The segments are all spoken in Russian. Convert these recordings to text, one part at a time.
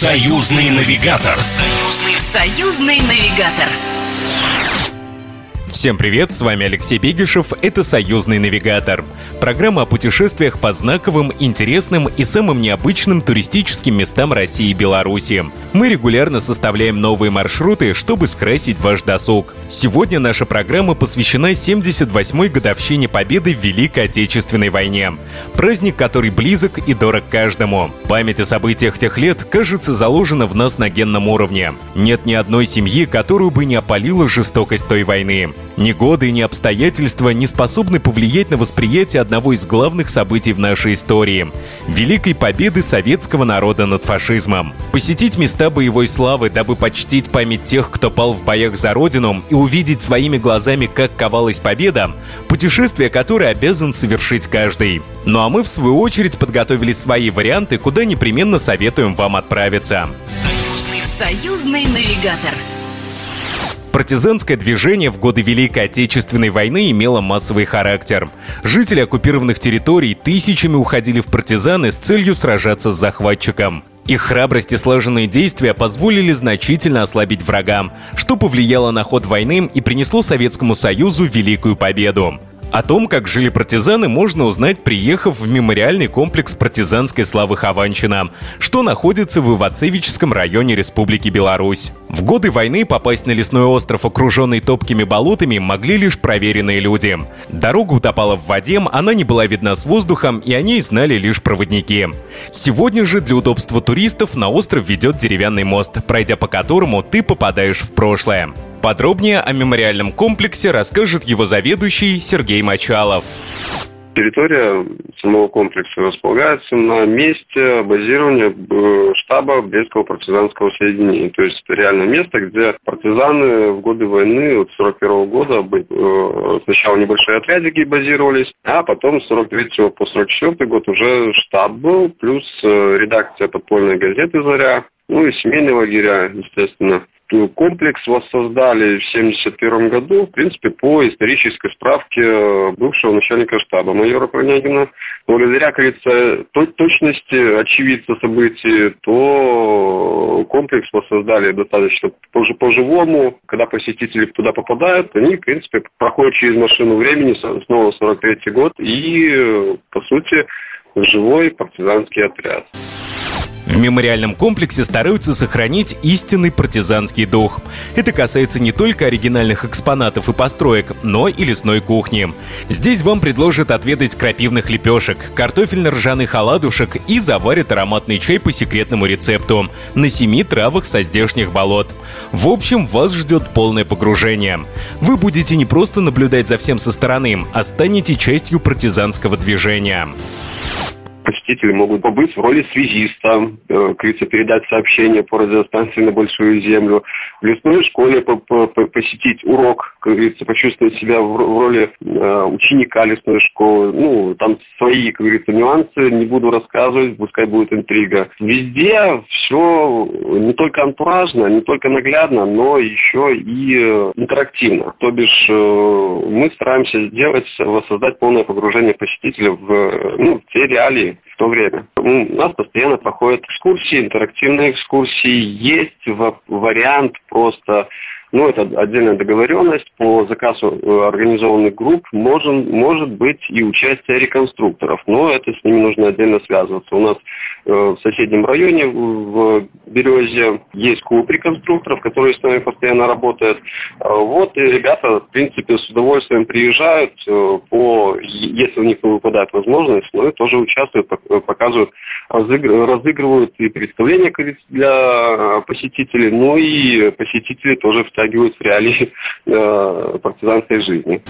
Союзный навигатор. Союзный, союзный навигатор. Всем привет, с вами Алексей Бегишев, это «Союзный навигатор». Программа о путешествиях по знаковым, интересным и самым необычным туристическим местам России и Беларуси. Мы регулярно составляем новые маршруты, чтобы скрасить ваш досуг. Сегодня наша программа посвящена 78-й годовщине победы в Великой Отечественной войне. Праздник, который близок и дорог каждому. Память о событиях тех лет, кажется, заложена в нас на генном уровне. Нет ни одной семьи, которую бы не опалила жестокость той войны. Ни годы, ни обстоятельства не способны повлиять на восприятие одного из главных событий в нашей истории – Великой Победы советского народа над фашизмом. Посетить места боевой славы, дабы почтить память тех, кто пал в боях за Родину и увидеть своими глазами, как ковалась победа – путешествие, которое обязан совершить каждый. Ну а мы, в свою очередь, подготовили свои варианты, куда непременно советуем вам отправиться. Союзный, навигатор. Партизанское движение в годы Великой Отечественной войны имело массовый характер. Жители оккупированных территорий тысячами уходили в партизаны с целью сражаться с захватчиком. Их храбрость и слаженные действия позволили значительно ослабить врага, что повлияло на ход войны и принесло Советскому Союзу великую победу. О том, как жили партизаны, можно узнать, приехав в мемориальный комплекс партизанской славы Хованщина, что находится в Ивацевическом районе Республики Беларусь. В годы войны попасть на лесной остров, окруженный топкими болотами, могли лишь проверенные люди. Дорога утопала в воде, она не была видна с воздухом, и о ней знали лишь проводники. Сегодня же для удобства туристов на остров ведет деревянный мост, пройдя по которому ты попадаешь в прошлое. Подробнее о мемориальном комплексе расскажет его заведующий Сергей Мачалов. Территория самого комплекса располагается на месте базирования э, штаба Брестского партизанского соединения. То есть это реально место, где партизаны в годы войны, вот 41 года, э, сначала небольшие отрядики базировались, а потом с 43 по 44 год уже штаб был, плюс э, редакция подпольной газеты «Заря», ну и семейные лагеря, естественно комплекс воссоздали в 1971 году, в принципе, по исторической справке э, бывшего начальника штаба майора Пронягина. Благодаря, как говорится, точности очевидца событий, то комплекс воссоздали достаточно по-живому. Когда посетители туда попадают, они, в принципе, проходят через машину времени, снова 43 год, и, по сути, живой партизанский отряд. В мемориальном комплексе стараются сохранить истинный партизанский дух. Это касается не только оригинальных экспонатов и построек, но и лесной кухни. Здесь вам предложат отведать крапивных лепешек, картофельно-ржаных оладушек и заварят ароматный чай по секретному рецепту на семи травах со здешних болот. В общем, вас ждет полное погружение. Вы будете не просто наблюдать за всем со стороны, а станете частью партизанского движения посетители могут побыть в роли связиста, э, передать сообщение по радиостанции на Большую Землю, в лесной школе по -по посетить урок, как говорится, почувствовать себя в, роли э, ученика лесной школы. Ну, там свои, как говорится, нюансы, не буду рассказывать, пускай будет интрига. Везде все не только антуражно, не только наглядно, но еще и э, интерактивно. То бишь мы стараемся сделать, воссоздать полное погружение посетителя в, ну, в те реалии, в то время. У нас постоянно проходят экскурсии, интерактивные экскурсии. Есть вариант просто ну, это отдельная договоренность по заказу э, организованных групп, может, может быть и участие реконструкторов, но это с ними нужно отдельно связываться. У нас э, в соседнем районе, в Березе, есть клуб реконструкторов, которые с нами постоянно работают. Э, вот, и ребята, в принципе, с удовольствием приезжают, по, если у них выпадает возможность, но и тоже участвуют, показывают, разыгрывают и представления для посетителей, ну и посетители тоже в втягивают в реалии э, партизанской жизни.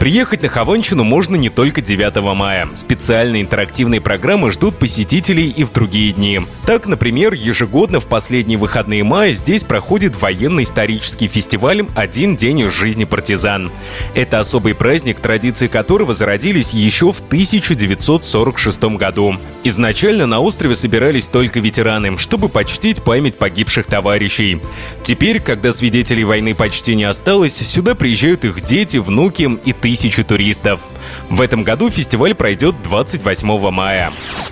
Приехать на Хованщину можно не только 9 мая. Специальные интерактивные программы ждут посетителей и в другие дни. Так, например, ежегодно в последние выходные мая здесь проходит военный исторический фестиваль «Один день из жизни партизан». Это особый праздник, традиции которого зародились еще в 1946 году. Изначально на острове собирались только ветераны, чтобы почтить память погибших товарищей. Теперь, когда свидетелей войны почти не осталось, сюда приезжают их дети, внуки и ты тысячи туристов. В этом году фестиваль пройдет 28 мая.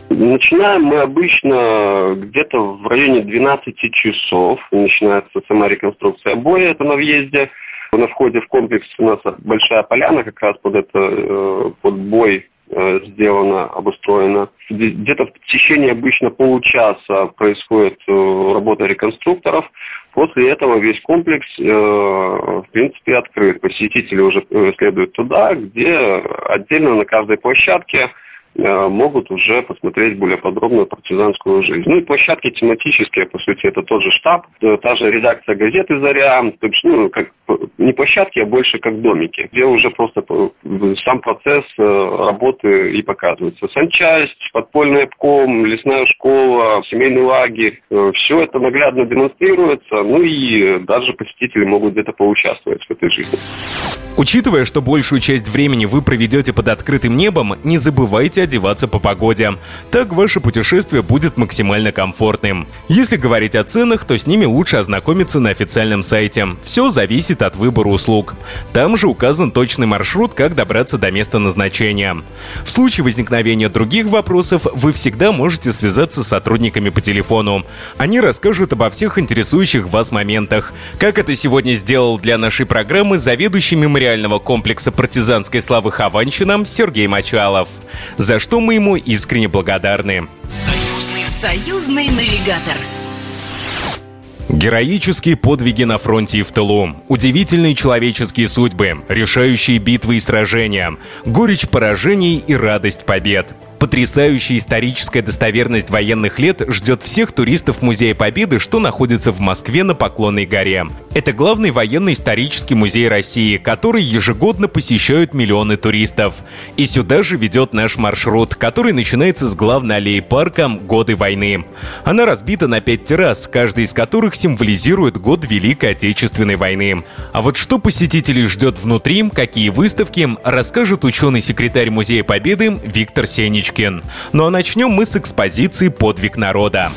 Начинаем мы обычно где-то в районе 12 часов. Начинается сама реконструкция боя, это на въезде. На входе в комплекс у нас большая поляна как раз под это, э, под бой сделано, обустроено. Где-то в течение обычно получаса происходит э, работа реконструкторов. После этого весь комплекс, в принципе, открыт. Посетители уже следуют туда, где отдельно на каждой площадке Э, могут уже посмотреть более подробно партизанскую жизнь. Ну и площадки тематические, по сути, это тот же штаб, э, та же редакция газеты «Заря», то есть, ну, как, не площадки, а больше как домики, где уже просто сам процесс э, работы и показывается. Санчасть, подпольный обком, лесная школа, семейный лагерь, все это наглядно демонстрируется, ну и даже посетители могут где-то поучаствовать в этой жизни. Учитывая, что большую часть времени вы проведете под открытым небом, не забывайте одеваться по погоде. Так ваше путешествие будет максимально комфортным. Если говорить о ценах, то с ними лучше ознакомиться на официальном сайте. Все зависит от выбора услуг. Там же указан точный маршрут, как добраться до места назначения. В случае возникновения других вопросов вы всегда можете связаться с сотрудниками по телефону. Они расскажут обо всех интересующих вас моментах. Как это сегодня сделал для нашей программы заведующий мемориалом мемориального комплекса партизанской славы Хованщина Сергей Мачалов, за что мы ему искренне благодарны. Союзный, союзный навигатор. Героические подвиги на фронте и в тылу, удивительные человеческие судьбы, решающие битвы и сражения, горечь поражений и радость побед – Потрясающая историческая достоверность военных лет ждет всех туристов Музея Победы, что находится в Москве на Поклонной горе. Это главный военно-исторический музей России, который ежегодно посещают миллионы туристов. И сюда же ведет наш маршрут, который начинается с главной аллеи парка «Годы войны». Она разбита на пять террас, каждый из которых символизирует год Великой Отечественной войны. А вот что посетителей ждет внутри, какие выставки, расскажет ученый-секретарь Музея Победы Виктор Сенич. Курочкин. Ну а начнем мы с экспозиции «Подвиг народа».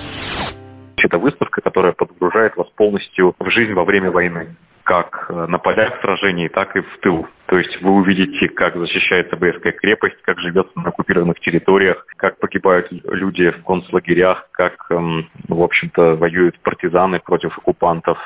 Это выставка, которая подгружает вас полностью в жизнь во время войны как э, на полях сражений, так и в тыл. То есть вы увидите, как защищается Брестская крепость, как живется на оккупированных территориях, как погибают люди в концлагерях, как, эм, в общем-то, воюют партизаны против оккупантов,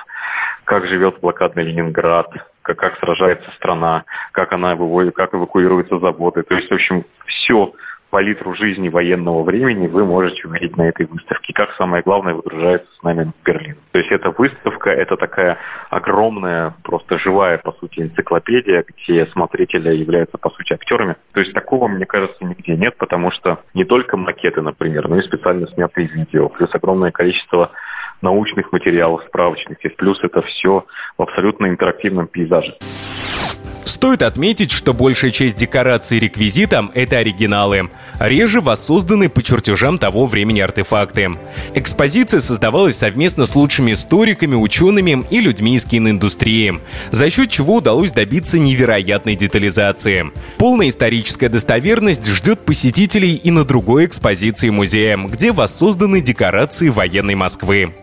как живет блокадный Ленинград, как, как сражается страна, как она выводит, как эвакуируются заводы. То есть, в общем, все палитру жизни военного времени вы можете увидеть на этой выставке. Как самое главное, выгружается с нами Берлин. То есть эта выставка, это такая огромная, просто живая, по сути, энциклопедия, где смотрители являются, по сути, актерами. То есть такого, мне кажется, нигде нет, потому что не только макеты, например, но и специально снятые видео, плюс огромное количество научных материалов, справочных, и плюс это все в абсолютно интерактивном пейзаже. Стоит отметить, что большая часть декораций и реквизита — это оригиналы. Реже воссозданы по чертежам того времени артефакты. Экспозиция создавалась совместно с лучшими историками, учеными и людьми из киноиндустрии, за счет чего удалось добиться невероятной детализации. Полная историческая достоверность ждет посетителей и на другой экспозиции музея, где воссозданы декорации военной Москвы.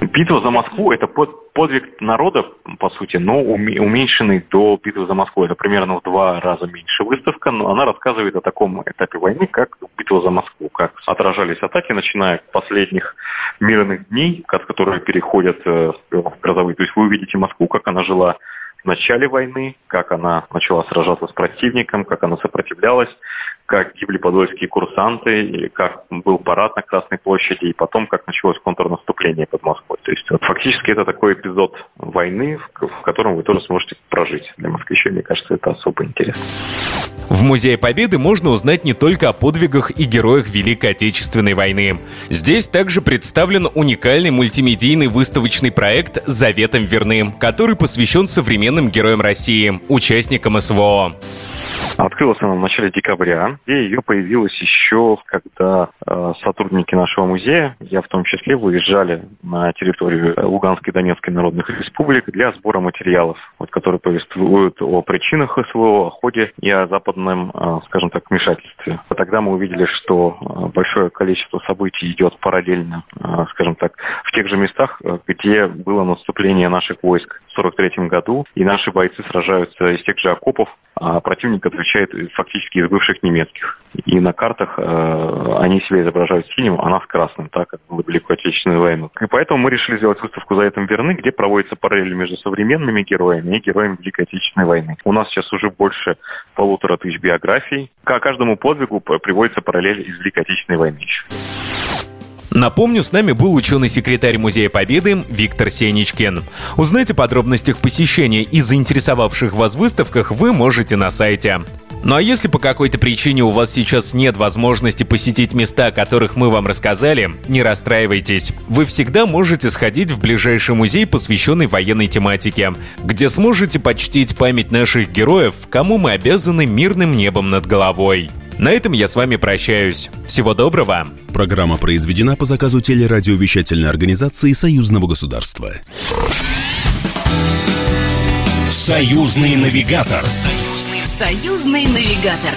Битва за Москву – это под, подвиг народа, по сути, но уменьшенный до битвы за Москву. Это примерно в два раза меньше выставка, но она рассказывает о таком этапе войны, как битва за Москву, как отражались атаки, начиная с последних мирных дней, которые переходят э, в грозовые. То есть вы увидите Москву, как она жила в начале войны, как она начала сражаться с противником, как она сопротивлялась, как гибли подольские курсанты, и как был парад на Красной площади, и потом, как началось контрнаступление под Москвой. То есть вот, фактически это такой эпизод войны, в, в котором вы тоже сможете прожить. Для москвичей, мне кажется, это особо интересно. В Музее Победы можно узнать не только о подвигах и героях Великой Отечественной войны. Здесь также представлен уникальный мультимедийный выставочный проект «Заветом верным», который посвящен современным героям России, участникам СВО. Открылась она в начале декабря, и ее появилась еще, когда э, сотрудники нашего музея, я в том числе, выезжали на территорию Луганской и Донецкой народных республик для сбора материалов, вот, которые повествуют о причинах СВО, о ходе и о западном, э, скажем так, вмешательстве. Тогда мы увидели, что э, большое количество событий идет параллельно, э, скажем так, в тех же местах, э, где было наступление наших войск в 1943 году, и наши бойцы сражаются из тех же окопов, а противник отвечает фактически из бывших немецких. И на картах э, они себя изображают синим, а нас красным, так как было Великую Отечественную войну. И поэтому мы решили сделать выставку «За этим верны», где проводятся параллели между современными героями и героями Великой Отечественной войны. У нас сейчас уже больше полутора тысяч биографий. К каждому подвигу приводится параллель из Великой Отечественной войны еще. Напомню, с нами был ученый-секретарь Музея Победы Виктор Сенечкин. Узнать о подробностях посещения и заинтересовавших вас выставках вы можете на сайте. Ну а если по какой-то причине у вас сейчас нет возможности посетить места, о которых мы вам рассказали, не расстраивайтесь. Вы всегда можете сходить в ближайший музей, посвященный военной тематике, где сможете почтить память наших героев, кому мы обязаны мирным небом над головой. На этом я с вами прощаюсь. Всего доброго. Программа произведена по заказу телерадиовещательной организации Союзного государства. Союзный навигатор. Союзный, союзный навигатор.